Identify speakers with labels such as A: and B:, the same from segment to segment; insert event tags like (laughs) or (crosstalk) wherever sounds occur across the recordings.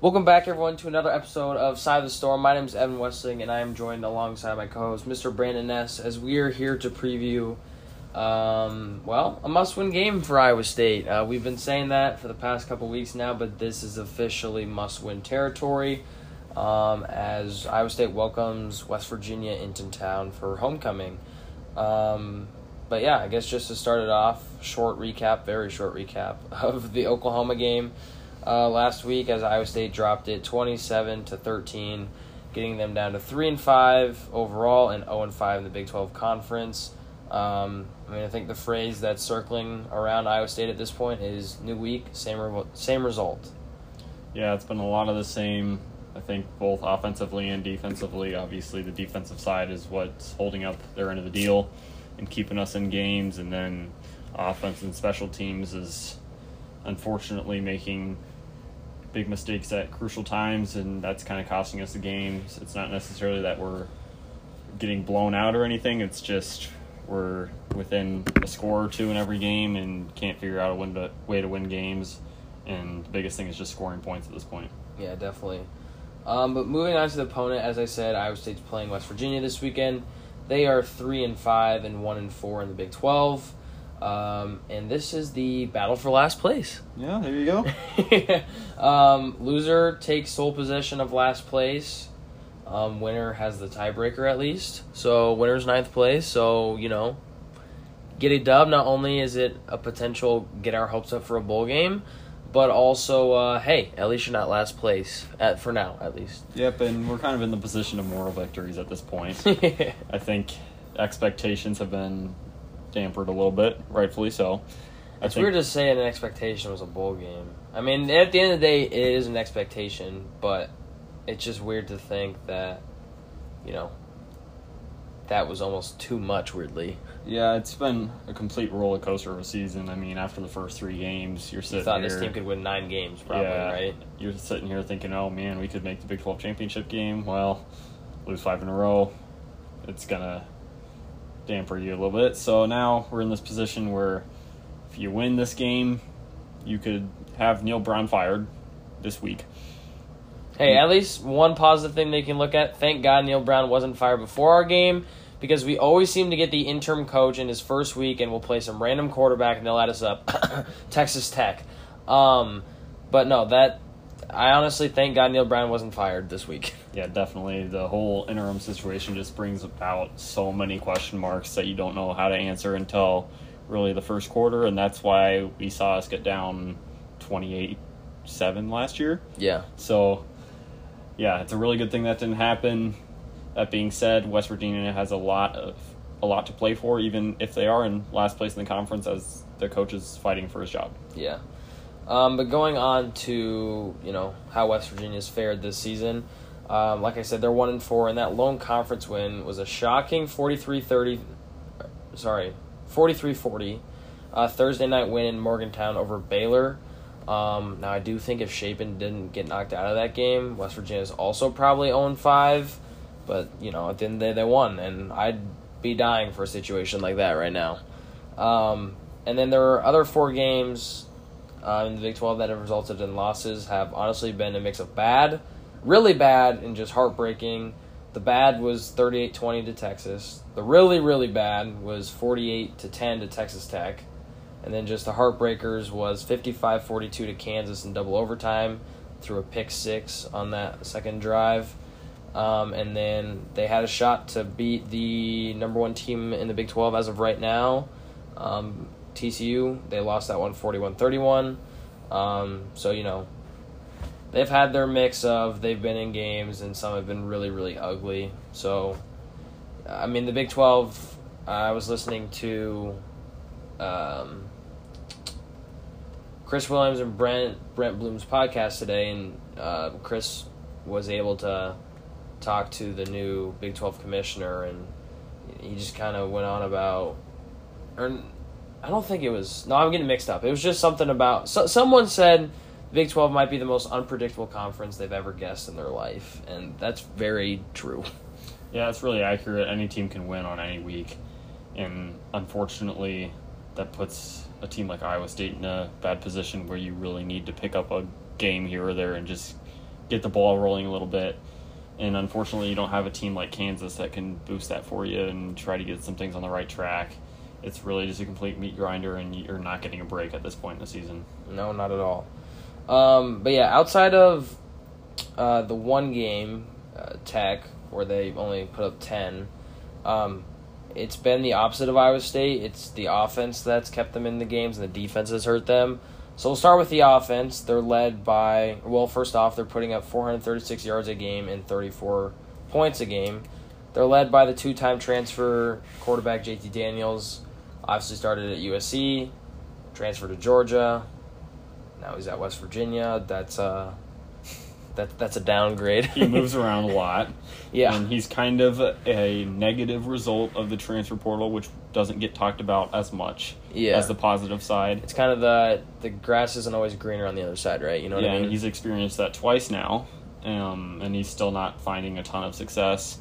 A: Welcome back, everyone, to another episode of Cy of the Storm. My name is Evan Westling, and I am joined alongside my co-host, Mr. Brandon Ness, as we are here to preview, um, well, a must-win game for Iowa State. Uh, we've been saying that for the past couple weeks now, but this is officially must-win territory um, as Iowa State welcomes West Virginia into town for homecoming. Um, but yeah, I guess just to start it off, short recap, very short recap (laughs) of the Oklahoma game uh, last week as Iowa State dropped it 27 to 13, getting them down to 3 and 5 overall and 0 and 5 in the Big 12 conference. Um, I mean, I think the phrase that's circling around Iowa State at this point is new week, same re- same result.
B: Yeah, it's been a lot of the same. I think both offensively and defensively. Obviously, the defensive side is what's holding up their end of the deal and keeping us in games, and then offense and special teams is unfortunately making big mistakes at crucial times, and that's kind of costing us the games. It's not necessarily that we're getting blown out or anything. It's just we're within a score or two in every game and can't figure out a win to, way to win games. And the biggest thing is just scoring points at this point.
A: Yeah, definitely. Um, but moving on to the opponent, as I said, Iowa State's playing West Virginia this weekend. They are three and five and one and four in the Big Twelve. Um, and this is the battle for last place.
B: Yeah, there you go. (laughs)
A: um, loser takes sole possession of last place. Um, winner has the tiebreaker at least. So winner's ninth place. So you know, get a dub. Not only is it a potential get our hopes up for a bowl game, but also uh, hey, at least you're not last place at for now at least.
B: Yep, and we're kind of in the position of moral victories at this point. (laughs) I think expectations have been dampered a little bit, rightfully so.
A: I it's think, weird to say an expectation was a bowl game. I mean, at the end of the day, it is an expectation, but it's just weird to think that, you know, that was almost too much. Weirdly.
B: Yeah, it's been a complete roller coaster of a season. I mean, after the first three games, you're sitting.
A: You thought
B: here,
A: this team could win nine games, probably,
B: yeah,
A: right?
B: You're sitting here thinking, "Oh man, we could make the Big Twelve championship game." Well, lose five in a row. It's gonna damper you a little bit. So now we're in this position where if you win this game, you could have Neal Brown fired this week.
A: Hey, at least one positive thing they can look at. Thank God Neal Brown wasn't fired before our game because we always seem to get the interim coach in his first week and we'll play some random quarterback and they'll let us up. (coughs) Texas Tech. Um, but no, that I honestly thank God Neal Brown wasn't fired this week. (laughs)
B: Yeah, definitely. The whole interim situation just brings about so many question marks that you don't know how to answer until really the first quarter, and that's why we saw us get down 28 7 last year.
A: Yeah.
B: So, yeah, it's a really good thing that didn't happen. That being said, West Virginia has a lot of a lot to play for, even if they are in last place in the conference, as the coach is fighting for his job.
A: Yeah. Um, but going on to you know how West Virginia's fared this season, um, like I said, they're one and four, and that lone conference win was a shocking 43-30, Sorry, 43-40 uh, Thursday night win in Morgantown over Baylor. Um, now I do think if Shapen didn't get knocked out of that game, West Virginia is also probably 0 5. But you know, at the end of the day, they won, and I'd be dying for a situation like that right now. Um, and then there are other four games uh, in the Big 12 that have resulted in losses have honestly been a mix of bad, really bad, and just heartbreaking. The bad was 38 20 to Texas. The really, really bad was 48 to 10 to Texas Tech. And then just the heartbreakers was 55 42 to Kansas in double overtime through a pick six on that second drive. Um, and then they had a shot to beat the number one team in the Big 12 as of right now. Um, TCU. They lost that one 41 31. Um, so, you know, they've had their mix of they've been in games and some have been really, really ugly. So, I mean, the Big 12, I was listening to um, Chris Williams and Brent, Brent Blum's podcast today, and uh, Chris was able to talk to the new Big 12 commissioner, and he just kind of went on about, or I don't think it was. No, I'm getting mixed up. It was just something about. So, someone said Big 12 might be the most unpredictable conference they've ever guessed in their life, and that's very true.
B: Yeah, it's really accurate. Any team can win on any week, and unfortunately, that puts a team like Iowa State in a bad position where you really need to pick up a game here or there and just get the ball rolling a little bit. And unfortunately, you don't have a team like Kansas that can boost that for you and try to get some things on the right track. It's really just a complete meat grinder, and you're not getting a break at this point in the season.
A: No, not at all. Um, but yeah, outside of uh, the one game, uh, Tech, where they only put up 10, um, it's been the opposite of Iowa State. It's the offense that's kept them in the games, and the defense has hurt them. So we'll start with the offense. They're led by, well, first off, they're putting up 436 yards a game and 34 points a game. They're led by the two time transfer quarterback JT Daniels. Obviously started at USC, transferred to Georgia. Now he's at West Virginia. That's uh (laughs) that that's a downgrade.
B: he moves (laughs) around a lot.
A: Yeah.
B: And he's kind of a negative result of the transfer portal, which doesn't get talked about as much
A: Yeah.
B: as the positive side.
A: It's kind of the the grass isn't always greener on the other side, right? You know what
B: yeah,
A: I mean?
B: and he's experienced that twice now, um, and he's still not finding a ton of success.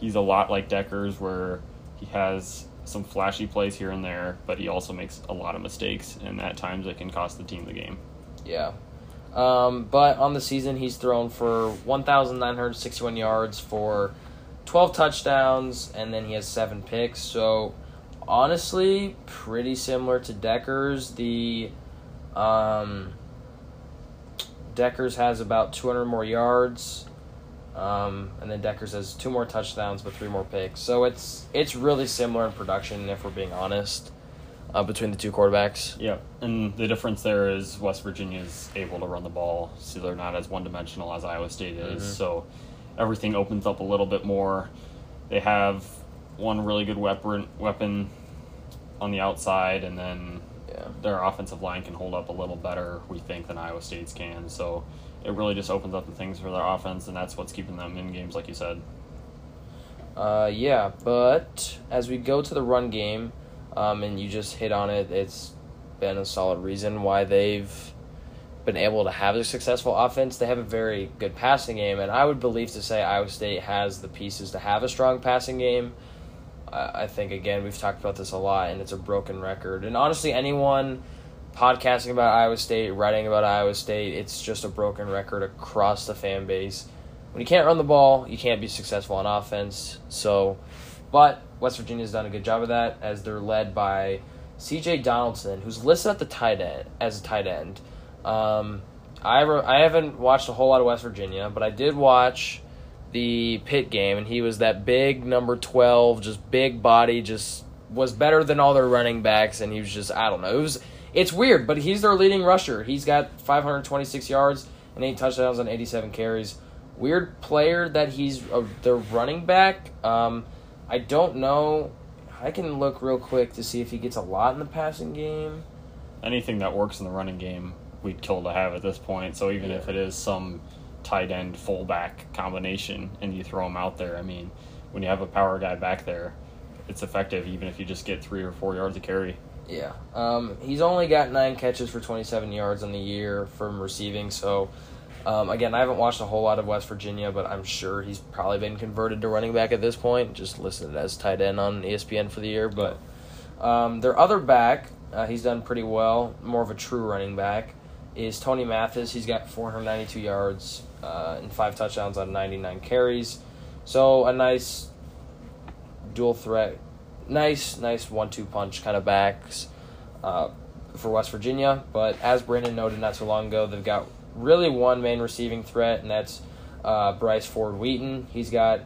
B: He's a lot like Dekkers, where he has some flashy plays here and there, but he also makes a lot of mistakes, and at times it can cost the team the game.
A: Yeah. Um, but on the season, he's thrown for 1,961 yards for 12 touchdowns, and then he has seven picks. So, honestly, pretty similar to Dekkers. The um, Dekkers has about 200 more yards, um, and then Decker says two more touchdowns but three more picks. So it's it's really similar in production, if we're being honest, uh, between the two quarterbacks.
B: Yeah, and the difference there is West Virginia is able to run the ball, so they're not as one dimensional as Iowa State is.
A: Mhm.
B: So everything opens up a little bit more. They have one really good weapon weapon on the outside, and then
A: Yeah.
B: their offensive line can hold up a little better, we think, than Iowa State's can. So it really just opens up the things for their offense, and that's what's keeping them in games, like you said.
A: Uh, yeah, but as we go to the run game, um, and you just hit on it, it's been a solid reason why they've been able to have a successful offense. They have a very good passing game, and I would believe to say Iowa State has the pieces to have a strong passing game. I I think again we've talked about this a lot, and it's a broken record. And honestly, anyone podcasting about Iowa State, writing about Iowa State, it's just a broken record across the fan base. When you can't run the ball, you can't be successful on offense. So, but West Virginia's done a good job of that as they're led by C.J. Donaldson, who's listed at the tight end as a tight end. Um, I re- I haven't watched a whole lot of West Virginia, but I did watch the Pitt game, and he was that big number twelve, just big body, just was better than all their running backs, and he was just I don't know. It was it's weird, but he's their leading rusher. He's got 526 yards and eight touchdowns on 87 carries. Weird player that he's uh, their running back. Um, I don't know. I can look real quick to see if he gets a lot in the passing game.
B: anything that works in the running game, we'd kill to have at this point. So even
A: Yeah.
B: if it is some tight end fullback combination and you throw him out there, I mean, when you have a power guy back there, it's effective even if you just get three or four yards of carry.
A: Yeah. Um, he's only got nine catches for 27 yards on the year from receiving. So, um, again, I haven't watched a whole lot of West Virginia, but I'm sure he's probably been converted to running back at this point, just listed as tight end on ESPN for the year. But um, their other back, uh, he's done pretty well, more of a true running back, is Tony Mathis. He's got 492 yards uh, and five touchdowns on 99 carries. So, a nice dual threat nice, nice one-two punch kind of backs uh, for West Virginia. But as Brandon noted not so long ago, they've got really one main receiving threat, and that's uh, Bryce Ford Wheaton. He's got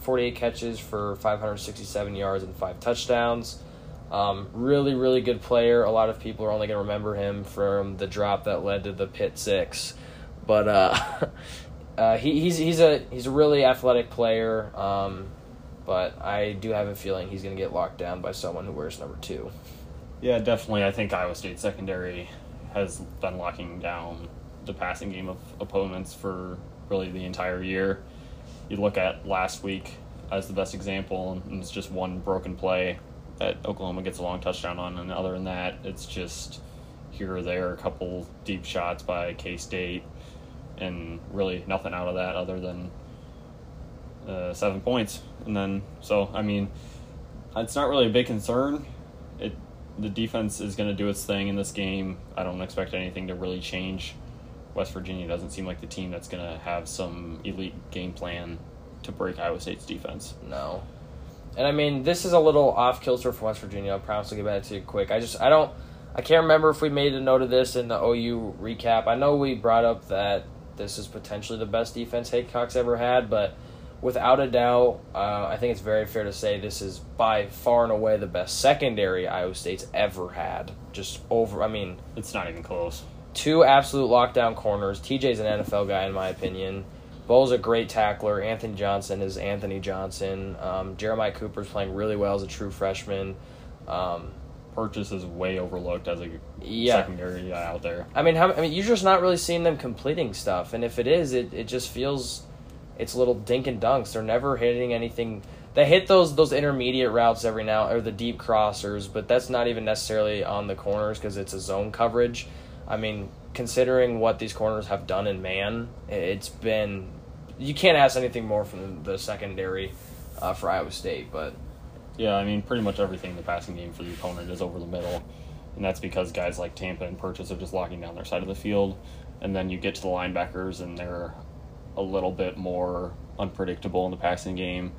A: 48 catches for 567 yards and five touchdowns. Um, really, really good player. A lot of people are only going to remember him from the drop that led to the pick six, but uh, (laughs) uh, he, he's he's a he's a really athletic player. Um, but I do have a feeling he's going to get locked down by someone who wears number two.
B: Yeah, definitely. I think Iowa State secondary has been locking down the passing game of opponents for really the entire year. You look at last week as the best example, and it's just one broken play that Oklahoma gets a long touchdown on, and other than that, it's just here or there, a couple deep shots by K State, and really nothing out of that other than uh, seven points. And then, so I mean, it's not really a big concern. It the defense is going to do its thing in this game. I don't expect anything to really change West Virginia doesn't seem like the team that's going to have some elite game plan to break Iowa State's defense.
A: No. And I mean, this is a little off kilter for West Virginia. I promise to get back to you quick. I just I don't I can't remember if we made a note of this in the OU recap. I know we brought up that this is potentially the best defense Heacock's ever had, but without a doubt, uh, I think it's very fair to say this is by far and away the best secondary Iowa State's ever had. Just over, I mean,
B: It's not even close.
A: two absolute lockdown corners. TJ's an NFL guy, in my opinion. Bo's a great tackler. Anthony Johnson is Anthony Johnson. Um, Jeremiah Cooper's playing really well as a true freshman. Um,
B: Purchase is way overlooked as a
A: Yeah.
B: secondary guy out there.
A: I mean, how, I mean, you're just not really seeing them completing stuff, and if it is, it, it just feels it's little dink and dunks. They're never hitting anything. They hit those those intermediate routes every now or the deep crossers, but that's not even necessarily on the corners because it's a zone coverage. I mean, considering what these corners have done in man, it's been you can't ask anything more from the secondary uh, for Iowa State, but.
B: Yeah, I mean, pretty much everything in the passing game for the opponent is over the middle. And that's because guys like Tampa and Purchase are just locking down their side of the field. And then you get to the linebackers, and they're a little bit more unpredictable in the passing game.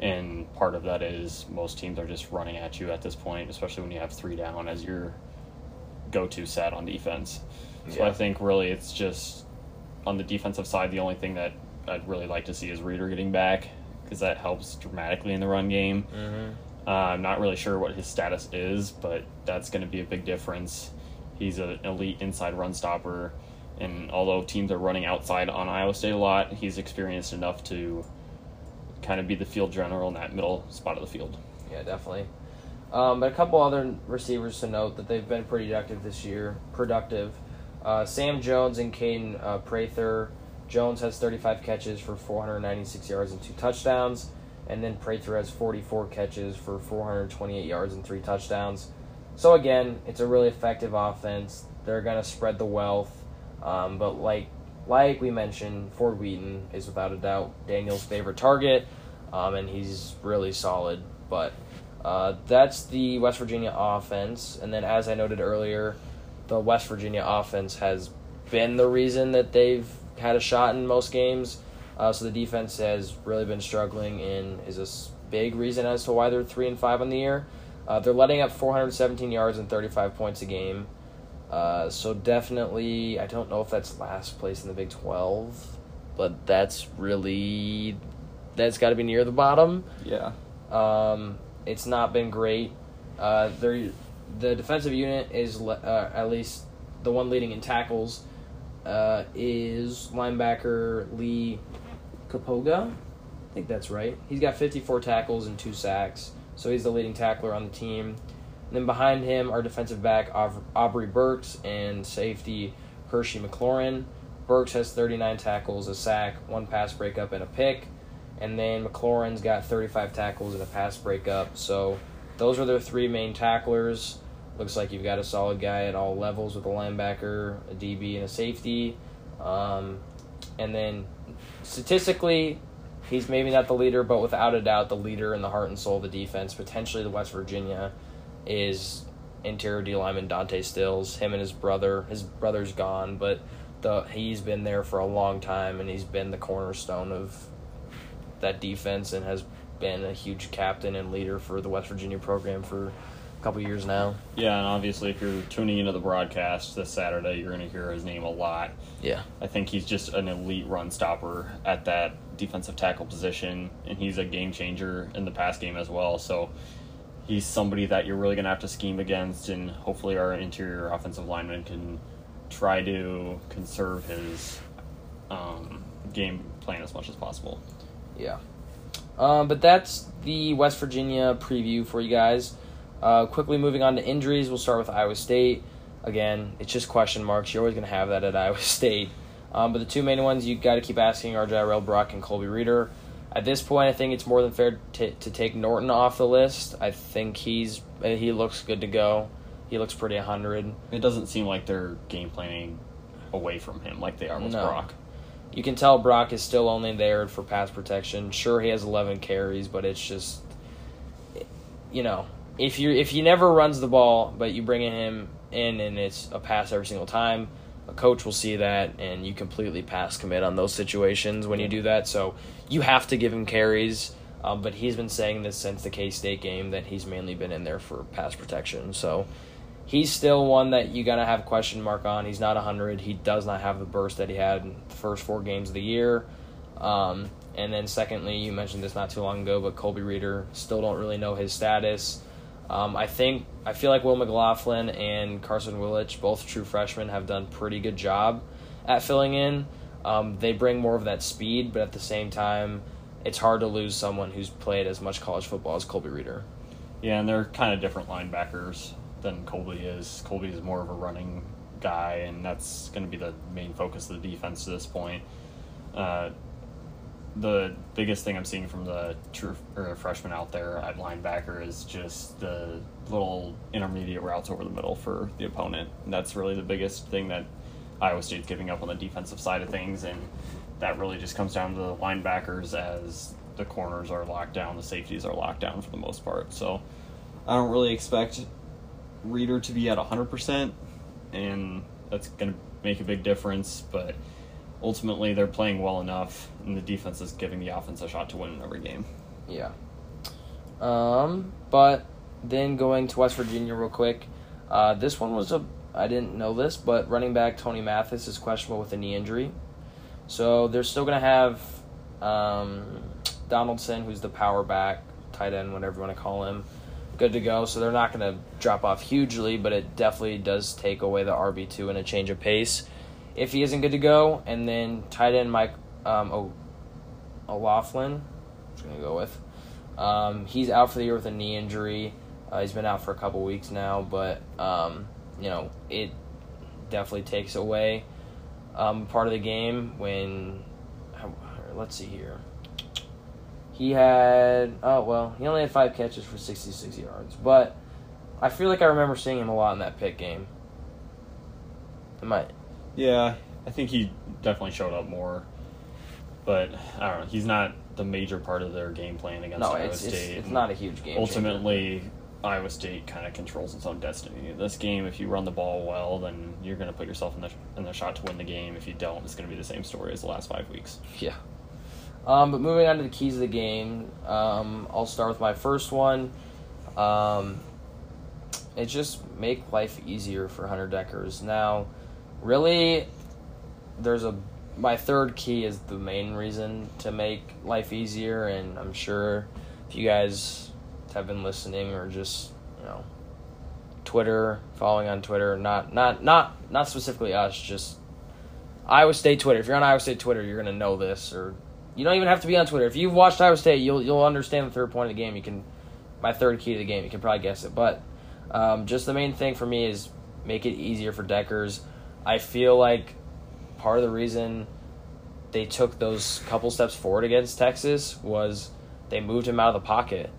B: And part of that is most teams are just running at you at this point, especially when you have three down as your go to set on defense. So
A: Yeah.
B: I think really it's just on the defensive side, the only thing that I'd really like to see is Reeder getting back because that helps dramatically in the run game. Uh, I'm not really sure what his status is, but that's going to be a big difference. He's an elite inside run stopper, and although teams are running outside on Iowa State a lot, he's experienced enough to kind of be the field general in that middle spot of the field.
A: Yeah, definitely. Um, but a couple other receivers to note that they've been pretty productive this year. Productive. Uh, Sam Jones and Kaden uh, Prather. Jones has 35 catches for 496 yards and two touchdowns, and then Prather has 44 catches for 428 yards and three touchdowns. So again, it's a really effective offense. They're gonna spread the wealth, um, but like like we mentioned, Ford Wheaton is without a doubt Daniel's favorite target, um, and he's really solid. But uh, that's the West Virginia offense, and then as I noted earlier, the West Virginia offense has been the reason that they've had a shot in most games. Uh, so the defense has really been struggling, and is a big reason as to why they're three and five on the year. Uh, they're letting up 417 yards and 35 points a game. Uh, so definitely, I don't know if that's last place in the Big 12, but that's really that's got to be near the bottom.
B: Yeah.
A: Um, it's not been great. Uh, the defensive unit is le- uh, at least the one leading in tackles uh, is linebacker Lee Kpogba. I think that's right. He's got 54 tackles and two sacks, so he's the leading tackler on the team. And then behind him are defensive back Aubrey Burks and safety Hershey McLaurin. Burks has 39 tackles, a sack, one pass breakup, and a pick. And then McLaurin's got 35 tackles and a pass breakup. So those are their three main tacklers. Looks like you've got a solid guy at all levels with a linebacker, a DB, and a safety. Um, and then statistically, he's maybe not the leader, but without a doubt, the leader and the heart and soul of the defense, potentially the West Virginia, is interior D lineman Dante Stills. Him and his brother. His brother's gone, but the he's been there for a long time, and he's been the cornerstone of that defense, and has been a huge captain and leader for the West Virginia program for a couple years now.
B: Yeah, and obviously, if you're tuning into the broadcast this Saturday, you're going to hear his name a lot.
A: Yeah.
B: I think he's just an elite run stopper at that defensive tackle position, and he's a game changer in the pass game as well. So he's somebody that you're really going to have to scheme against, and hopefully, our interior offensive lineman can try to conserve his um, game plan as much as possible.
A: Yeah. Um, but that's the West Virginia preview for you guys. Uh, quickly moving on to injuries, we'll start with Iowa State. Again, it's just question marks. You're always going to have that at (laughs) Iowa State. Um, but the two main ones you got to keep asking are Jirehl Brock and Colby Reeder. At this point, I think it's more than fair to, to take Norton off the list. I think he's he looks good to go. He looks pretty 100.
B: It doesn't seem like they're game planning away from him like they are with
A: No.
B: Brock.
A: You can tell Brock is still only there for pass protection. Sure, he has 11 carries, but it's just, you know, if you if he never runs the ball, but you bring him in and it's a pass every single time, a coach will see that, and you completely pass commit on those situations when you do that. So you have to give him carries. Um, but he's been saying this since the K State game that he's mainly been in there for pass protection. So he's still one that you gotta have question mark on. He's not hundred. He does not have the burst that he had in the first four games of the year. Um, and then secondly, you mentioned this not too long ago, but Colby Reeder still don't really know his status. Um, I think I feel like Will McLaughlin and Carson Willich, both true freshmen, have done pretty good job at filling in. Um, they bring more of that speed, but at the same time, it's hard to lose someone who's played as much college football as Colby Reeder.
B: Yeah, and they're kind of different linebackers than Colby is. Colby is more of a running guy, and that's going to be the main focus of the defense to this point. Uh, the biggest thing I'm seeing from the true or freshman out there at linebacker is just the little intermediate routes over the middle for the opponent. And that's really the biggest thing that Iowa State's giving up on the defensive side of things, and that really just comes down to the linebackers as the corners are locked down, the safeties are locked down for the most part. So I don't really expect Reeder to be at 100%, and that's going to make a big difference, but ultimately they're playing well enough, and the defense is giving the offense a shot to win in every game.
A: Yeah. Um, but then going to West Virginia real quick. Uh, this one was a I didn't know this, but running back Tony Mathis is questionable with a knee injury. So they're still going to have um, Donaldson, who's the power back, tight end, whatever you want to call him, good to go. So they're not going to drop off hugely, but it definitely does take away the RB two and a change of pace if he isn't good to go. And then tight end Mike um, o- O'Laughlin, I'm going to go with. Um, he's out for the year with a knee injury. Uh, he's been out for a couple weeks now, but um, you know it definitely takes away um, part of the game when. Let's see here. He had oh well, he only had five catches for sixty six yards, but I feel like I remember seeing him a lot in that Pitt game. Am I?
B: Yeah, I think he definitely showed up more, but I don't know. He's not the major part of their game plan against
A: No,
B: Iowa
A: it's, it's,
B: State.
A: it's not a huge game. changer.
B: ultimately Iowa State kind of controls its own destiny. This game, if you run the ball well, then you're going to put yourself in the in the shot to win the game. If you don't, it's going to be the same story as the last five weeks.
A: Yeah. Um, but moving on to the keys of the game, um, I'll start with my first one. Um, it just make life easier for Hunter Dekkers. Now, really, there's a my third key is the main reason to make life easier, and I'm sure if you guys have been listening or just you know Twitter, following on Twitter, not not not not specifically us, just Iowa State Twitter. If you're on Iowa State Twitter, you're gonna know this, or you don't even have to be on Twitter. If you've watched Iowa State, you'll you'll understand the third point of the game. You can my third key to the game. You can probably guess it, but um, just the main thing for me is make it easier for Dekkers. I feel like part of the reason they took those couple steps forward against Texas was they moved him out of the pocket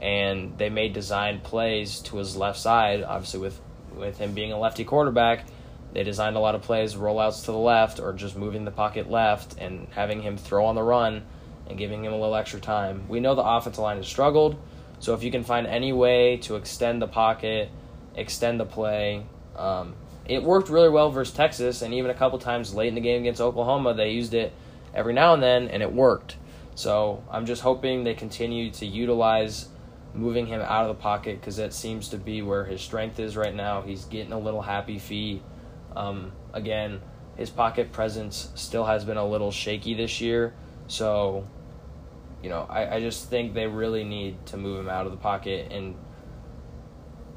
A: and they made designed plays to his left side. Obviously, with with him being a lefty quarterback, they designed a lot of plays, rollouts to the left, or just moving the pocket left and having him throw on the run and giving him a little extra time. We know the offensive line has struggled, so if you can find any way to extend the pocket, extend the play, um, it worked really well versus Texas, and even a couple times late in the game against Oklahoma, they used it every now and then, and it worked. So I'm just hoping they continue to utilize moving him out of the pocket because that seems to be where his strength is right now. He's getting a little happy feet. Um, again, his pocket presence still has been a little shaky this year, so you know I, I just think they really need to move him out of the pocket and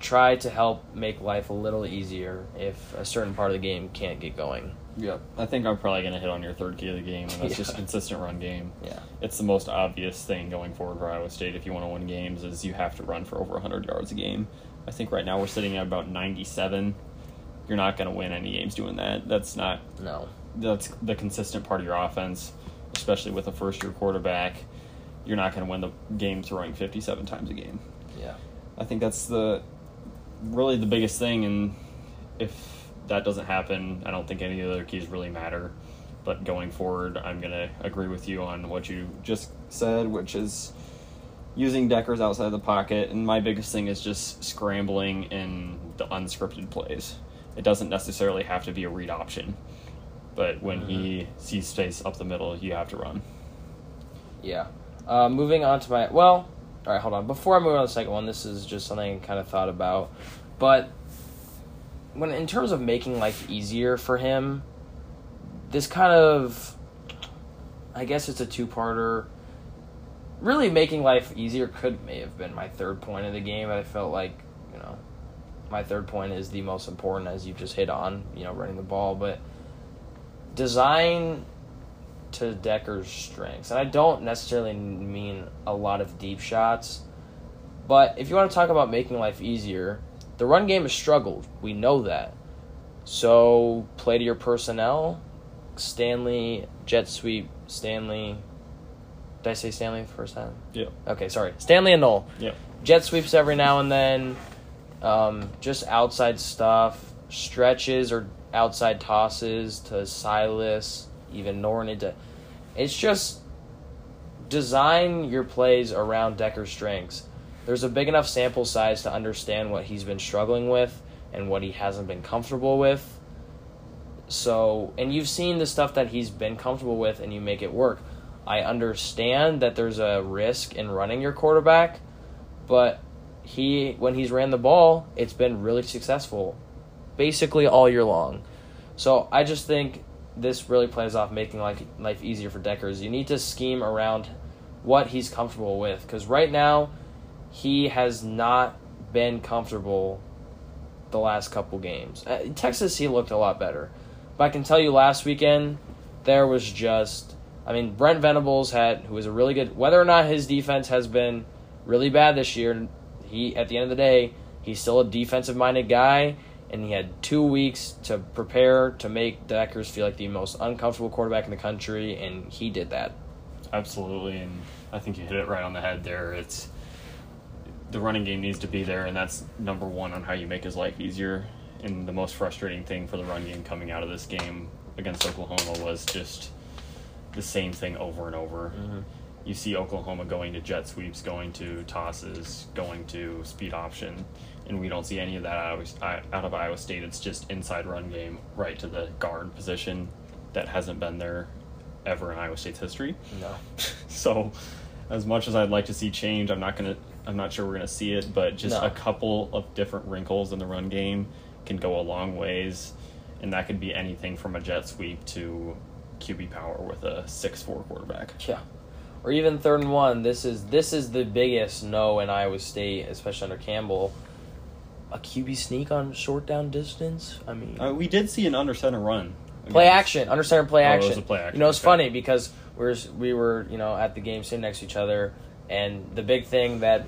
A: try to help make life a little easier if a certain part of the game can't get going.
B: Yep. I think I'm probably going to hit on your third key of the game, and that's (laughs)
A: Yeah.
B: just a consistent run game.
A: Yeah.
B: It's the most obvious thing going forward for Iowa State if you want to win games is you have to run for over 100 yards a game. I think right now we're sitting at about 97. You're not going to win any games doing that. That's not
A: No.
B: that's the consistent part of your offense, especially with a first year quarterback. You're not going to win the game throwing 57 times a game.
A: Yeah.
B: I think that's the really the biggest thing, and if that doesn't happen, I don't think any of the other keys really matter. But going forward, I'm gonna agree with you on what you just said, which is using Dekkers outside of the pocket. And my biggest thing is just scrambling in the unscripted plays. it doesn't necessarily have to be a read option. But when he
A: Mm-hmm.
B: sees space up the middle, you have to run.
A: Yeah. Uh, moving on to my well, all right, hold on. Before I move on to the second one, this is just something I kind of thought about, but when in terms of making life easier for him, this kind of, I guess it's a two-parter. Really, making life easier could may have been my third point of the game. but I felt like, you know, my third point is the most important, as you just hit on. You know, running the ball, but design to Decker's strengths. And I don't necessarily mean a lot of deep shots, but if you want to talk about making life easier, the run game has struggled. We know that. So play to your personnel. Stanley, jet sweep, Stanley. Did I say Stanley the first time?
B: Yeah.
A: Okay, sorry. Stanley and Knoll.
B: Yeah.
A: Jet sweeps every now and then. Um, just outside stuff. Stretches or outside tosses to Silas, even nor To, it's just design your plays around Decker's strengths. There's a big enough sample size to understand what he's been struggling with and what he hasn't been comfortable with. So, and you've seen the stuff that he's been comfortable with and you make it work. I understand that there's a risk in running your quarterback, but he when he's ran the ball, it's been really successful basically all year long. So, I just think this really plays off making life life easier for Dekkers. You need to scheme around what he's comfortable with cuz right now he has not been comfortable the last couple games. Uh, Texas, he looked a lot better. But I can tell you last weekend, there was just. I mean, Brent Venables had, who was a really good. Whether or not his defense has been really bad this year, he, at the end of the day, he's still a defensive minded guy, and he had two weeks to prepare to make Dekkers feel like the most uncomfortable quarterback in the country, and he did that.
B: Absolutely, and I think you hit it right on the head there. It's the running game needs to be there, and that's number one on how you make his life easier. And the most frustrating thing for the run game coming out of this game against Oklahoma was just the same thing over and over. Mm-hmm. You see Oklahoma going to jet sweeps, going to tosses, going to speed option, and we don't see any of that out of, Iowa State. It's just inside run game right to the guard position that hasn't been there ever in Iowa State's history.
A: No. (laughs)
B: So, as much as I'd like to see change, I'm not gonna. I'm not sure we're gonna see it, but just
A: No.
B: a couple of different wrinkles in the run game can go a long ways, and that could be anything from a jet sweep to QB power with a six four quarterback.
A: Yeah. Or even third and one. This is this is the biggest no in Iowa State, especially under Campbell. A QB sneak on short down distance. I mean,
B: Uh, we did see an under center run.
A: play
B: against-
A: action, under center play
B: Oh, it
A: action.
B: was a play action,
A: You know, it's
B: okay.
A: funny because we were we were you know at the game sitting next to each other, and the big thing that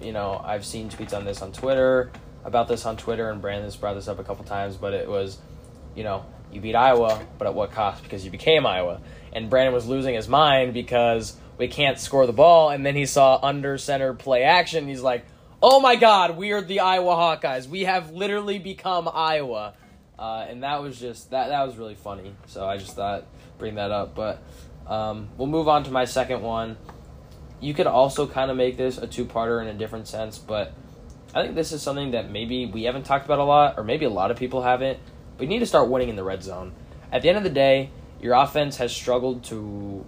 A: you know I've seen tweets on this on Twitter about this on Twitter, and Brandon's brought this up a couple times, but it was, you know, you beat Iowa, but at what cost? Because you became Iowa, and Brandon was losing his mind because we can't score the ball, and then he saw under center play action. He's like, "Oh my God, we are the Iowa Hawkeyes. We have literally become Iowa." Uh, and that was just that that was really funny. So I just thought bring that up. But um, we'll move on to my second one. You could also kind of make this a two-parter in a different sense, but I think this is something that maybe we haven't talked about a lot, or maybe a lot of people haven't. You need to start winning in the red zone. At the end of the day, your offense has struggled to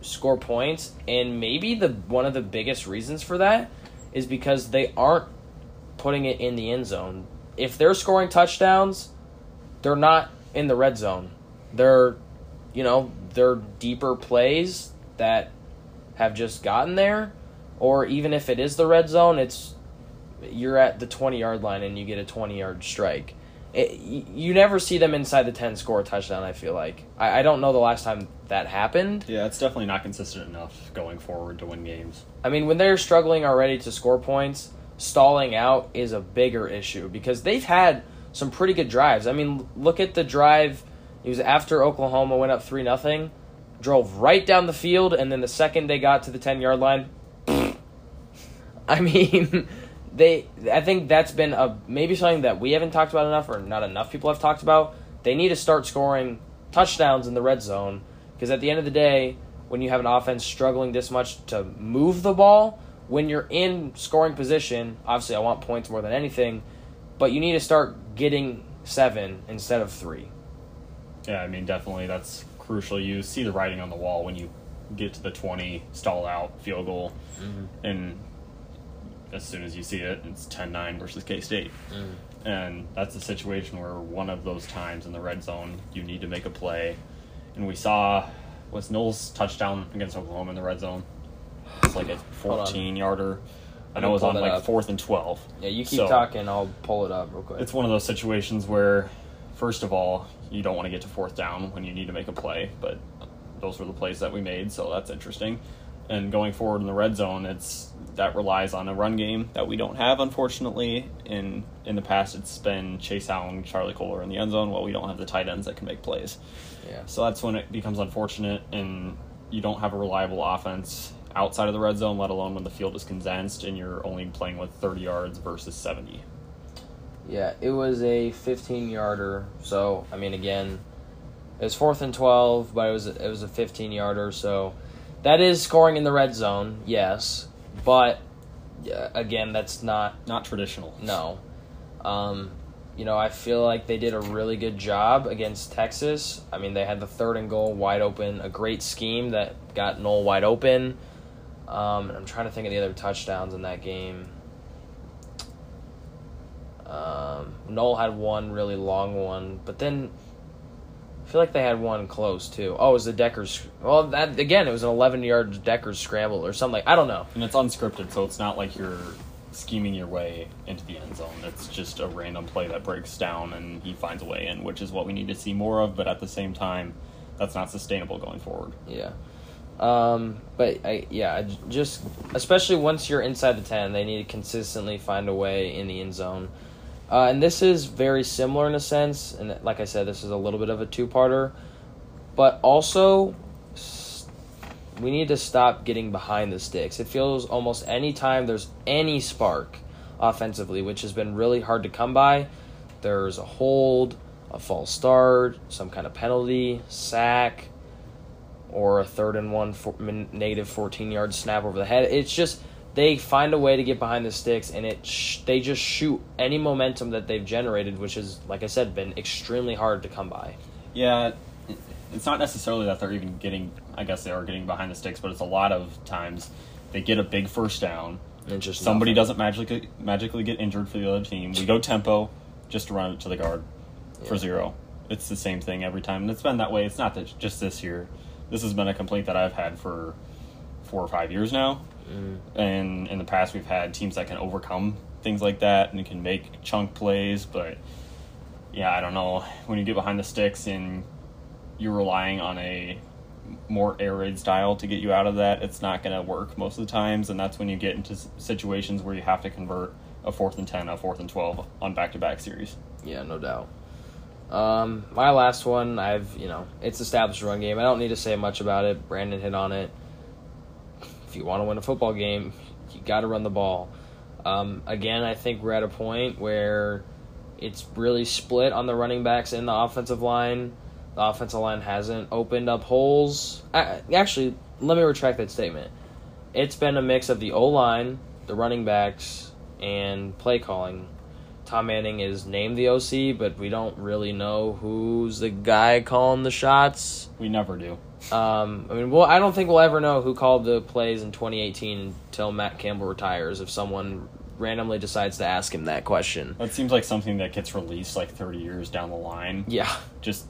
A: score points, and maybe the one of the biggest reasons for that is because they aren't putting it in the end zone. If they're scoring touchdowns, they're not in the red zone. They're, you know, they're deeper plays that have just gotten there, or even if it is the red zone, it's you're at the 20 yard line and you get a 20 yard strike. It, you never see them inside the 10 score a touchdown, I feel like. I, I don't know the last time that happened.
B: Yeah, it's definitely not consistent enough going forward to win games.
A: I mean, when they're struggling already to score points, stalling out is a bigger issue because they've had some pretty good drives. I mean, look at the drive. It was after Oklahoma went up 3 nothing, drove right down the field, and then the second they got to the 10 yard line, (laughs) I mean, they. I think that's been a maybe something that we haven't talked about enough, or not enough people have talked about. They need to start scoring touchdowns in the red zone because at the end of the day, when you have an offense struggling this much to move the ball, when you're in scoring position, obviously I want points more than anything, but you need to start getting seven instead of three.
B: Yeah, I mean, definitely that's crucial. You see the writing on the wall when you get to the 20, stall out, field goal, mm-hmm. and as soon as you see it, it's 10 9 versus K State. Mm. And that's a situation where one of those times in the red zone, you need to make a play. And we saw, was Knowles' touchdown against Oklahoma in the red zone? It's like a 14 yarder. I know it was on like
A: up.
B: fourth and 12.
A: Yeah, you keep
B: So-
A: talking. I'll pull it up real quick.
B: It's one of those situations where, first of all, you don't want to get to fourth down when you need to make a play, but those were the plays that we made, so that's interesting. And going forward in the red zone, it's that relies on a run game that we don't have, unfortunately. In in the past, it's been Chase Allen, Charlie Kolar in the end zone. Well, we don't have the tight ends that can make plays,
A: yeah.
B: so that's when it becomes unfortunate, and you don't have a reliable offense outside of the red zone, let alone when the field is condensed and you're only playing with 30 yards versus 70.
A: Yeah, it was a 15 yarder. So I mean, again, it was fourth and 12, but it was it was a 15 yarder. So that is scoring in the red zone, yes, but yeah, again, that's not
B: Not traditional.
A: no. Um, you know, I feel like they did a really good job against Texas. I mean, they had the third and goal wide open, a great scheme that got Knoll wide open. Um, and I'm trying to think of the other touchdowns in that game. Um, Knoll had one really long one, but then feel like they had one close too. Oh, it was the Dekkers. Well, that again, it was an 11 yard Dekkers scramble or something. Like, I don't know.
B: And it's unscripted, so it's not like you're scheming your way into the end zone. It's just a random play that breaks down and he finds a way in, which is what we need to see more of, but at the same time, that's not sustainable going forward.
A: Yeah. Um, but I yeah, just especially once you're inside the ten, they need to consistently find a way in the end zone. Uh, and this is very similar in a sense, and like I said, this is a little bit of a two-parter, but also we need to stop getting behind the sticks. It feels almost any time there's any spark offensively, which has been really hard to come by. There's a hold, a false start, some kind of penalty, sack or a third and one for, negative 14 yard snap over the head. It's just they find a way to get behind the sticks and it sh- they just shoot any momentum that they've generated, which is like I said, been extremely hard to come by.
B: Yeah, it's not necessarily that they're even getting, I guess they are getting behind the sticks, but it's a lot of times they get a big first down.
A: And just
B: Somebody
A: nothing.
B: doesn't magically magically get injured for the other team. We go tempo just to run it to the guard for zero. It's the same thing every time, and it's been that way. It's not that just this year. This has been a complaint that I've had for four or five years now.
A: Mm.
B: And in the past, we've had teams that can overcome things like that and can make chunk plays. But yeah, I don't know. When you get behind the sticks and you're relying on a more air raid style to get you out of that, it's not going to work most of the times. And that's when you get into situations where you have to convert a fourth and 10, a fourth and 12 on back to back series.
A: Yeah, no doubt. Um, my last one, I've you know, it's established run game. I don't need to say much about it. Brandon hit on it. You want to win a football game, you got to run the ball. Um, again, I think we're at a point where it's really split on the running backs and the offensive line. The offensive line hasn't opened up holes. I, actually, let me retract that statement. It's been a mix of the O line, the running backs, and play calling. Tom Manning is named the OC, but we don't really know who's the guy calling the shots.
B: We never do.
A: Um, I mean, well, I don't think we'll ever know who called the plays in 2018 until Matt Campbell retires. If someone randomly decides to ask him that question,
B: That seems like something that gets released like 30 years down the line.
A: yeah,
B: just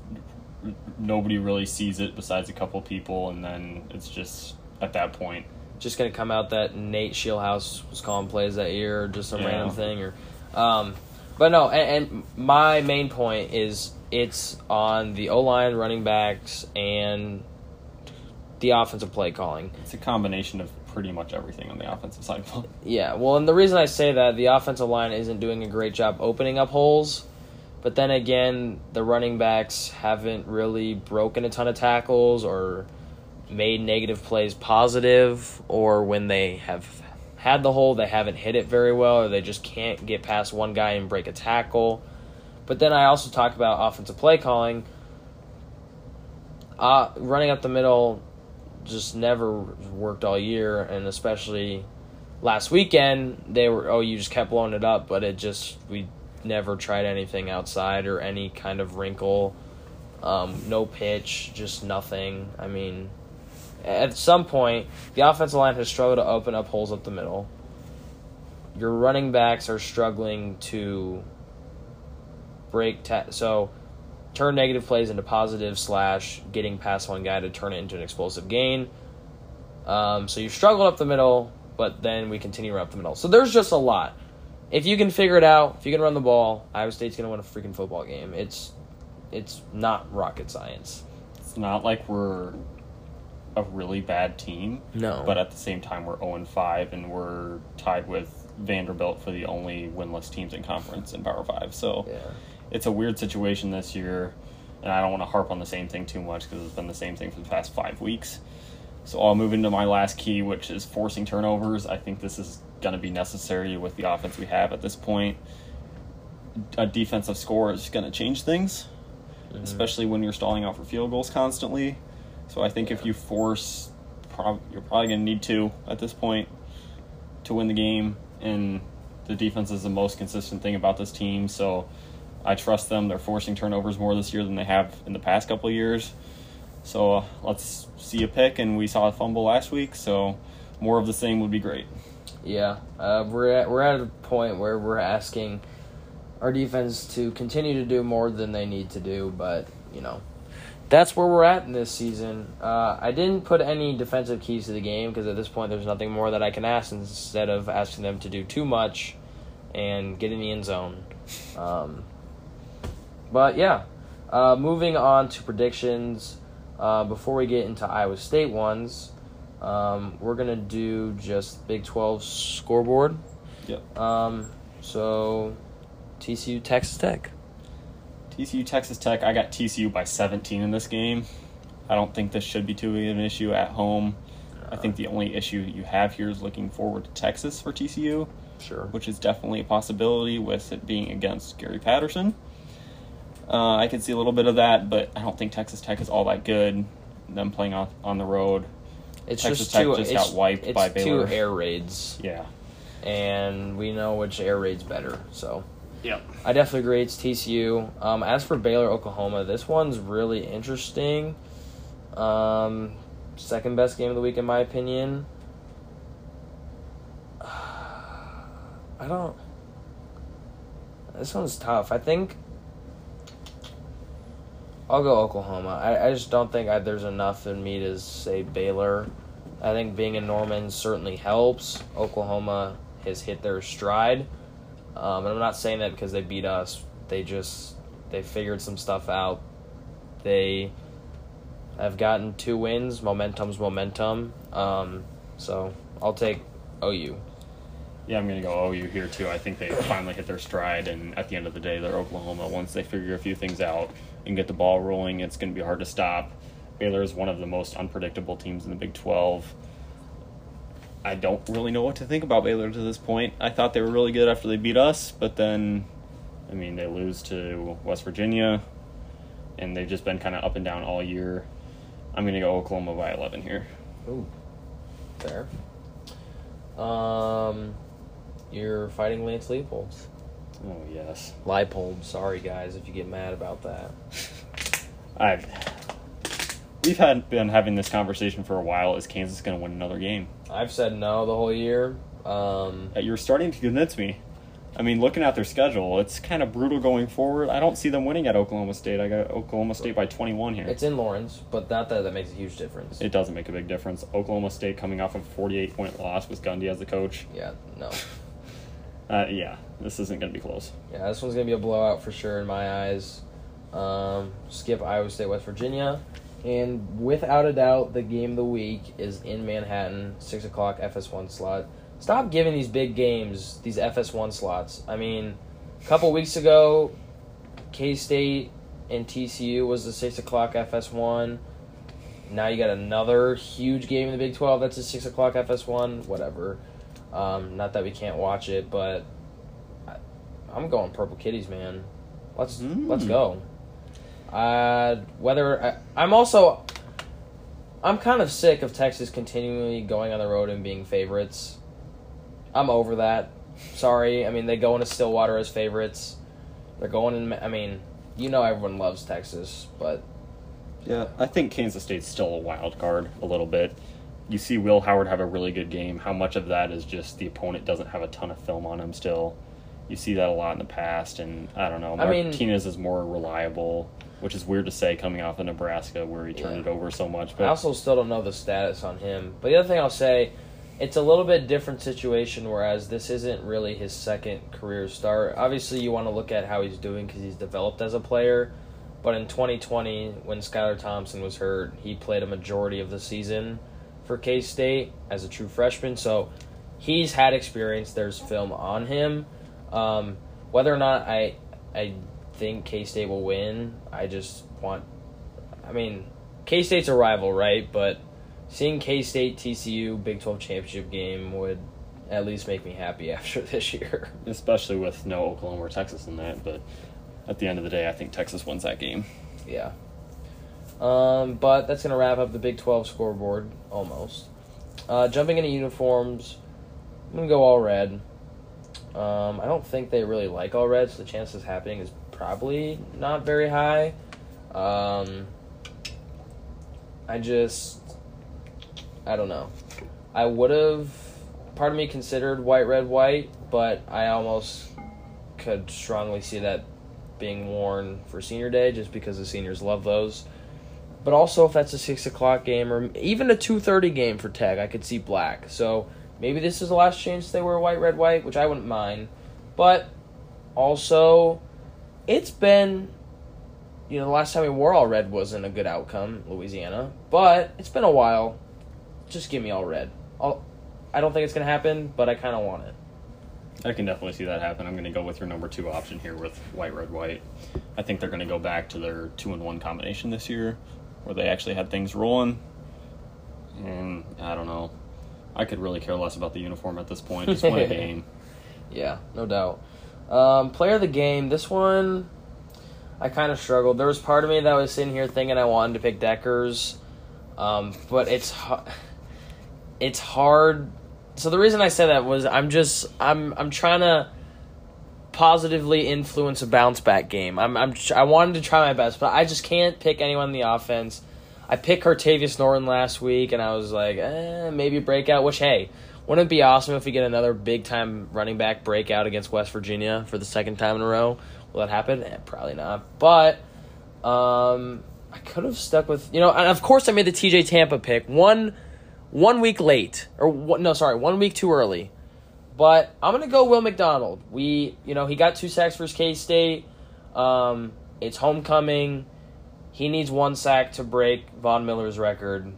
B: nobody really sees it besides a couple people, and then it's just at that point.
A: just gonna come out that Nate Scheelhaase was calling plays that year, or just some
B: Yeah.
A: random thing, or, um, but no. And, and my main point is it's on the O line, running backs, and the offensive play calling.
B: It's a combination of pretty much everything on the offensive side.
A: Yeah, well, and the reason I say that the offensive line isn't doing a great job opening up holes, but then again, the running backs haven't really broken a ton of tackles or made negative plays positive, or when they have had the hole, they haven't hit it very well, or they just can't get past one guy and break a tackle. But then I also talk about offensive play calling. Uh, running up the middle just never worked all year, and especially last weekend they were oh you just kept blowing it up, but it just we never tried anything outside or any kind of wrinkle. Um, no pitch, just nothing. I mean, at some point, the offensive line has struggled to open up holes up the middle. Your running backs are struggling to break. Ta- so, turn negative plays into positive slash getting past one guy to turn it into an explosive gain. Um, so you struggled up the middle, but then we continue up the middle. So there's just a lot. If you can figure it out, if you can run the ball, Iowa State's gonna win a freaking football game. It's it's not rocket science.
B: It's not like we're a really bad team.
A: No.
B: But at the same time, we're 0 and 5 and we're tied with Vanderbilt for the only winless teams in conference in Power 5. So
A: yeah.
B: It's a weird situation this year. And I don't want to harp on the same thing too much because it's been the same thing for the past five weeks. So I'll move into my last key, which is forcing turnovers. I think this is going to be necessary with the offense we have at this point. A defensive score is going to change things,
A: Mhm.
B: especially when you're stalling out for field goals constantly. So I think if you force, prob- you're probably going to need to at this point to win the game. And the defense is the most consistent thing about this team. So I trust them. They're forcing turnovers more this year than they have in the past couple of years. So uh, let's see a pick, and we saw a fumble last week. So more of the same would be great.
A: Yeah, uh, we're at we're at a point where we're asking our defense to continue to do more than they need to do, but you know, that's where we're at in this season. Uh, I didn't put any defensive keys to the game because at this point, there's nothing more that I can ask instead of asking them to do too much and get in the end zone. Um, but yeah, uh, moving on to predictions. Uh, before we get into Iowa State ones, um, we're gonna do just Big 12 scoreboard.
B: Yep.
A: Um, so TCU Texas Tech.
B: TCU Texas Tech. I got TCU by 17 in this game. I don't think this should be too big of an issue at home. I think the only issue you have here is looking forward to Texas for TCU,
A: Sure.
B: which is definitely a possibility with it being against Gary Patterson. Uh, I can see a little bit of that, but I don't think Texas Tech is all that good. Them playing on on the road,
A: It's
B: Texas
A: just
B: Tech
A: two.
B: just
A: it's,
B: got wiped
A: it's
B: by
A: two
B: Baylor.
A: air raids,
B: yeah,
A: and we know which air raid's better. So
B: yep.
A: I definitely agree. It's TCU. Um, as for Baylor, Oklahoma, this one's really interesting. Um, second best game of the week, in my opinion. (sighs) I don't. This one's tough. I think. I'll go Oklahoma. I, I just don't think I, there's enough in me to say Baylor. I think being in Norman certainly helps. Oklahoma has hit their stride. Um, and I'm not saying that because they beat us. They just they figured some stuff out. They have gotten two wins. Momentum's momentum. Um, so I'll take OU.
B: Yeah, I'm to go OU here too. I think they finally hit their stride, and at the end of the day, they're Oklahoma. Once they figure a few things out and get the ball rolling, it's going to be hard to stop. Baylor is one of the most unpredictable teams in the Big 12. I don't really know what to think about Baylor to this point. I thought they were really good after they beat us, but then, I mean, they lose to West Virginia, and they've just been kind of up and down all year. I'm going to go Oklahoma by 11 here.
A: Ooh, fair. Um, you're fighting Lance Leopold.
B: Oh, yes.
A: Leipold. Sorry, guys, if you get mad about that. (laughs)
B: I we've had been having this conversation for a while. Is Kansas going to win another game?
A: I've said no the whole year. Um,
B: Uh, You're starting to convince me. I mean, looking at their schedule, it's kind of brutal going forward. I don't see them winning at Oklahoma State. I got Oklahoma State by 21 here.
A: it's in Lawrence, but not that that makes a huge difference.
B: it doesn't make a big difference. Oklahoma State coming off of a 48 point loss with Gundy as the coach.
A: yeah, no.
B: Uh, yeah, this isn't going to be close.
A: Yeah, this one's gonna be a blowout for sure in my eyes. Um, skip Iowa State, West Virginia, and without a doubt, the game of the week is in Manhattan, six o'clock FS1 slot. Stop giving these big games these FS1 slots. I mean, a couple weeks ago, K State and TCU was the six o'clock FS1. Now you got another huge game in the Big Twelve. That's a six o'clock FS1. Whatever. Um, not that we can't watch it, but I, I'm going Purple Kitties, man. Let's
B: Mm.
A: let's go. Uh, whether I, I'm also, I'm kind of sick of Texas continually going on the road and being favorites. I'm over that. Sorry, I mean they go into Stillwater as favorites. They're going in. I mean, you know, everyone loves Texas, but
B: Yeah, I think Kansas State's still a wild card a little bit. You see Will Howard have a really good game. How much of that is just the opponent doesn't have a ton of film on him still? You see that a lot in the past, and I don't know.
A: I mean-
B: Martinez is more reliable, which is weird to say coming off of Nebraska where he turned
A: Yeah.
B: it over so much. But I
A: also still don't know the status on him. But the other thing I'll say, it's a little bit different situation. Whereas this isn't really his second career start. Obviously, you want to look at how he's doing because he's developed as a player. But in 2020, when Skylar Thompson was hurt, he played a majority of the season for K State as a true freshman. So he's had experience. There's film on him. Um, whether or not I, I think K State will win, I just want. I mean, K State's a rival, right? But seeing K State TCU Big Twelve championship game would at least make me happy (laughs) after this year.
B: especially with no Oklahoma or Texas in that. But at the end of the day, I think Texas wins that game.
A: yeah. Um, but that's gonna wrap up the Big Twelve scoreboard almost. Uh, jumping into uniforms, I'm gonna go all red. Um, I don't think they really like all red, so the chances of happening is probably not very high. Um, I just, I don't know. I would have, part of me considered white, red, white, but I almost could strongly see that being worn for senior day just because the seniors love those. But also, if that's a six o'clock game or even a two thirty game for Tech, I could see black. So maybe this is the last chance they wear white, red, white, which I wouldn't mind. But also, it's been, you know, the last time we wore all red wasn't a good outcome, Louisiana. But it's been a while. Just give me all red. I'll, I don't think it's gonna happen, but I kind of want it.
B: I can definitely see that happen. I'm going to go with your number two option here with white, red, white. I think they're going to go back to their two and one combination this year, where they actually had things rolling. And I don't know. I could really care less about the uniform at this point. Just win a game.
A: Yeah, no doubt. Um, player of the game. This one, I kind of struggled. There was part of me that was sitting here thinking I wanted to pick Dekkers, um, but it's it's hard. So the reason I said that was I'm just I'm I'm trying to positively influence a bounce back game. I'm I'm I wanted to try my best, but I just can't pick anyone in the offense. I picked Cartevious Norton last week, and I was like, eh, maybe breakout. Which hey, wouldn't it be awesome if we get another big time running back breakout against West Virginia for the second time in a row? Will that happen? Eh, probably not. But um, I could have stuck with you know, and of course I made the TJ Tampa pick one one week late or one, no, sorry, one week too early. But I'm gonna go Will McDonald. We, you know, he got two sacks versus K State. Um, it's homecoming. He needs one sack to break Von Miller's record.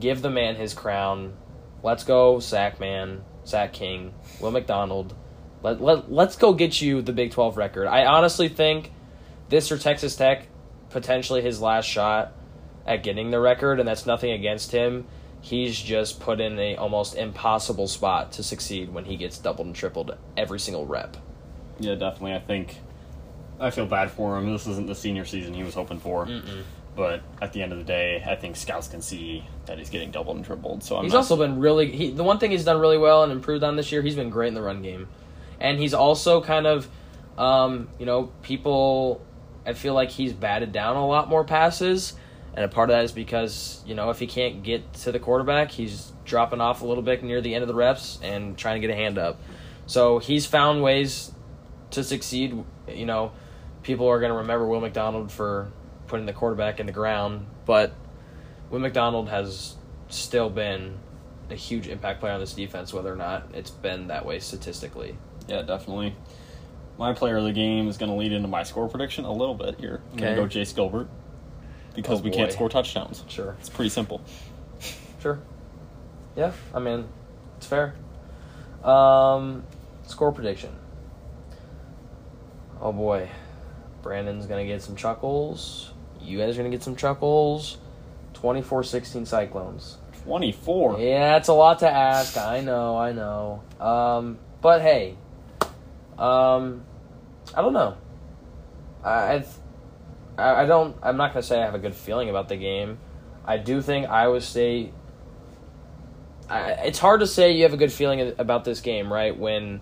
A: Give the man his crown. Let's go, sack man, sack king, Will McDonald. Let, let, let's go get you the Big 12 record. I honestly think this or Texas Tech, potentially his last shot at getting the record, and that's nothing against him. He's just put in a almost impossible spot to succeed when he gets doubled and tripled every single rep.
B: Yeah, definitely. I think I feel bad for him. This isn't the senior season he was hoping for.
A: Mm-mm.
B: But at the end of the day, I think scouts can see that he's getting doubled and tripled. So I'm
A: he's also been really he, the one thing he's done really well and improved on this year. He's been great in the run game, and he's also kind of, um, you know, people. I feel like he's batted down a lot more passes, and a part of that is because you know if he can't get to the quarterback, he's dropping off a little bit near the end of the reps and trying to get a hand up. So he's found ways to succeed. You know, people are going to remember Will McDonald for putting the quarterback in the ground, but Will McDonald has still been a huge impact player on this defense, whether or not it's been that way statistically.
B: Yeah, definitely. My player of the game is going to lead into my score prediction a little bit here. I'm going
A: Okay.
B: to go Jace Gilbert because
A: Oh,
B: we can't score touchdowns.
A: Sure.
B: It's pretty simple.
A: Sure. Yeah, I mean, it's fair. Um, score prediction. Oh boy. Brandon's going to get some chuckles. You guys are going to get some chuckles. 24 16 Cyclones.
B: 24.
A: Yeah, it's a lot to ask. I know, I know. Um, but hey, um, I don't know. I, I've, I don't. I'm not gonna say I have a good feeling about the game. I do think Iowa State. I, it's hard to say you have a good feeling about this game, right? When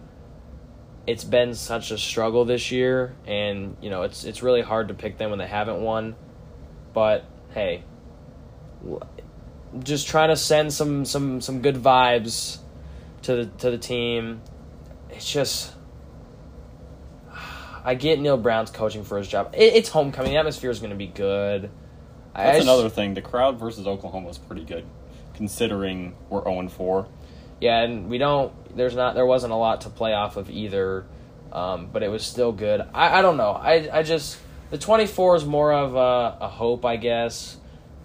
A: it's been such a struggle this year, and you know it's it's really hard to pick them when they haven't won. But hey, just trying to send some some some good vibes to the to the team. It's just. I get Neal Brown's coaching for his job. It, it's homecoming. The atmosphere is going to be good. I
B: That's
A: just-
B: another thing. The crowd versus Oklahoma was pretty good, considering we're zero and four.
A: Yeah, and we don't. There's not. There wasn't a lot to play off of either, um, but it was still good. I, I don't know. I I just the 24 is more of a, a hope, I guess,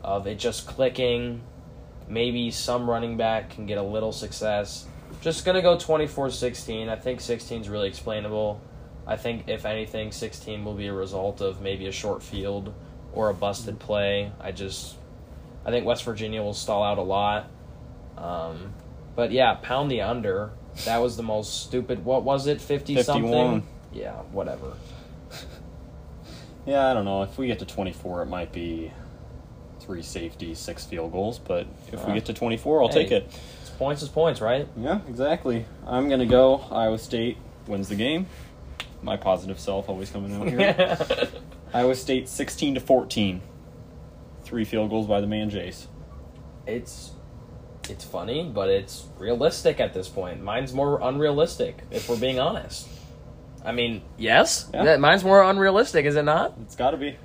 A: of it just clicking. Maybe some running back can get a little success. Just gonna go 24-16. I think 16 is really explainable. I think if anything, 16 will be a result of maybe a short field or a busted play. I just, I think West Virginia will stall out a lot. Um, but yeah, pound the under. That was the most stupid. What was it? Fifty something. Yeah, whatever.
B: Yeah, I don't know. If we get to 24, it might be three safety, six field goals. But if we
A: Uh,
B: get to 24, I'll take it.
A: It's points is points, right?
B: Yeah, exactly. I'm gonna go. Iowa State wins the game. My positive self always coming out here. (laughs) Iowa State 16 to 14. Three field goals by the man Jace.
A: it's it's funny, but it's realistic at this point. Mine's more unrealistic, if we're being honest. I mean, yes,
B: Yeah.
A: Mine's more unrealistic, is it not?
B: It's got to be.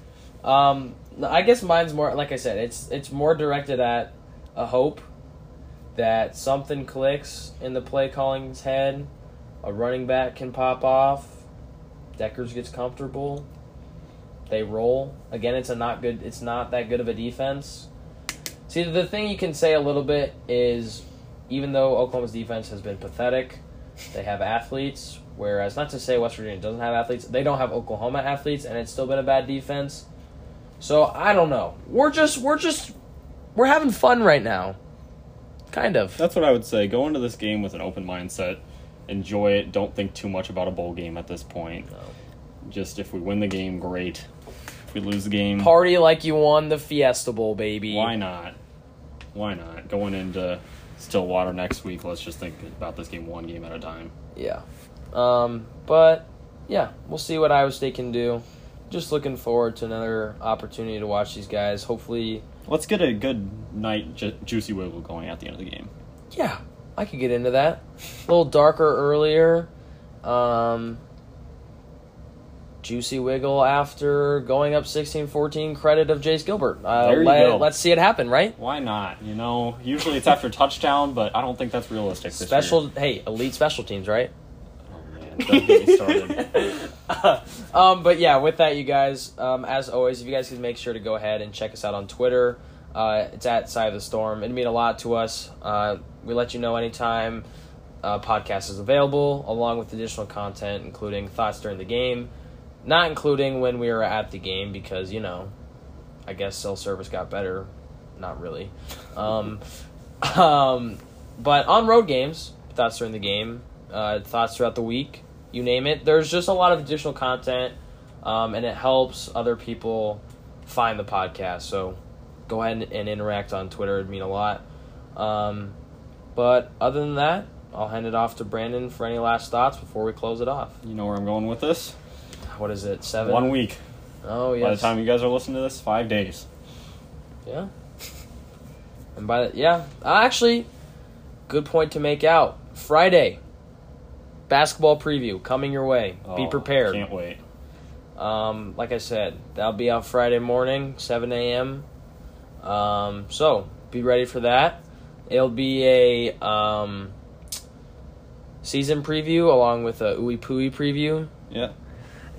A: Um, I guess mine's more like I said. It's it's more directed at a hope that something clicks in the play calling's head. A running back can pop off. Dekkers gets comfortable. They roll again. It's a not good. It's not that good of a defense. See, the thing you can say a little bit is, even though Oklahoma's defense has been pathetic, they have athletes. Whereas, not to say West Virginia doesn't have athletes, they don't have Oklahoma athletes, and it's still been a bad defense. So I don't know. We're just we're just we're having fun right now. Kind of.
B: That's what I would say. Go into this game with an open mindset. Enjoy it. Don't think too much about a bowl game at this point. Just if we win the game, great. If we lose the game,
A: Party like you won the Fiesta Bowl, baby.
B: why not? Why not? Going into Stillwater next week, let's just think about this game one game at a time.
A: Yeah. Um, but yeah, we'll see what Iowa State can do. Just looking forward to another opportunity to watch these guys. Hopefully,
B: Let's get a good night ju- juicy wiggle going at the end of the game.
A: yeah, I could get into that. A little darker earlier. Um, Juicy Wiggle after going up 16-14 credit of Jace Gilbert. Uh,
B: There you
A: let,
B: go.
A: Let's see it happen, right?
B: Why not? You know, usually it's after touchdown, but I don't think that's realistic. This
A: Special, hey, elite special teams, right?
B: Oh man, don't get me started. (laughs)
A: um, but yeah, with that, you guys, um, as always, if you guys could make sure to go ahead and check us out on Twitter. Uh, it's at Cy of the Storm. It'd mean a lot to us. Uh, we let you know anytime uh, podcast is available, along with additional content, including thoughts during the game, not including when we were at the game, because you know, I guess cell service got better. Not really. (laughs) Um, um, but on road games, thoughts during the game, uh, thoughts throughout the week, you name it. There's just a lot of additional content, um, and it helps other people find the podcast. So go ahead and interact on Twitter. It'd mean a lot. Um, but other than that, I'll hand it off to Brandon for any last thoughts before we close it off.
B: You know where I'm going with this?
A: What is it? Seven.
B: One week.
A: Oh yeah.
B: By the time you guys are listening to this, five days.
A: Yeah. And by the yeah, uh, actually, good point to make out. Friday, basketball preview coming your way. Be
B: Oh,
A: prepared.
B: Can't wait.
A: Um, like I said, that'll be out Friday morning, 7 a.m. Um, so be ready for that. It'll be a um, season preview along with a ooey pooey preview.
B: Yeah.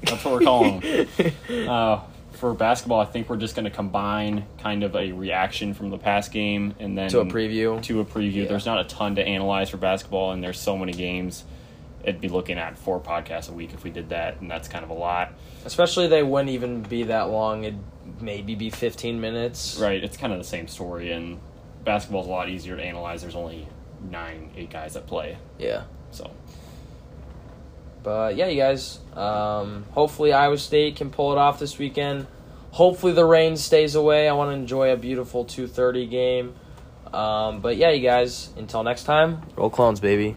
B: That's what we're calling them. (laughs) Uh, for basketball, I think we're just going to combine kind of a reaction from the past game and then
A: to a preview.
B: to a preview.
A: Yeah.
B: There's not a ton to analyze for basketball, and there's so many games. It'd be looking at four podcasts a week if we did that, and that's kind of a lot.
A: Especially they wouldn't even be that long. It'd maybe be 15 minutes.
B: Right? It's kind of the same story, and basketball's a lot easier to analyze. There's only nine, eight guys that play,
A: Yeah.
B: so
A: But yeah, you guys. Um, hopefully Iowa State can pull it off this weekend. Hopefully the rain stays away. I want to enjoy a beautiful 2:30 game. Um, but yeah, you guys. Until next time, roll clones, baby.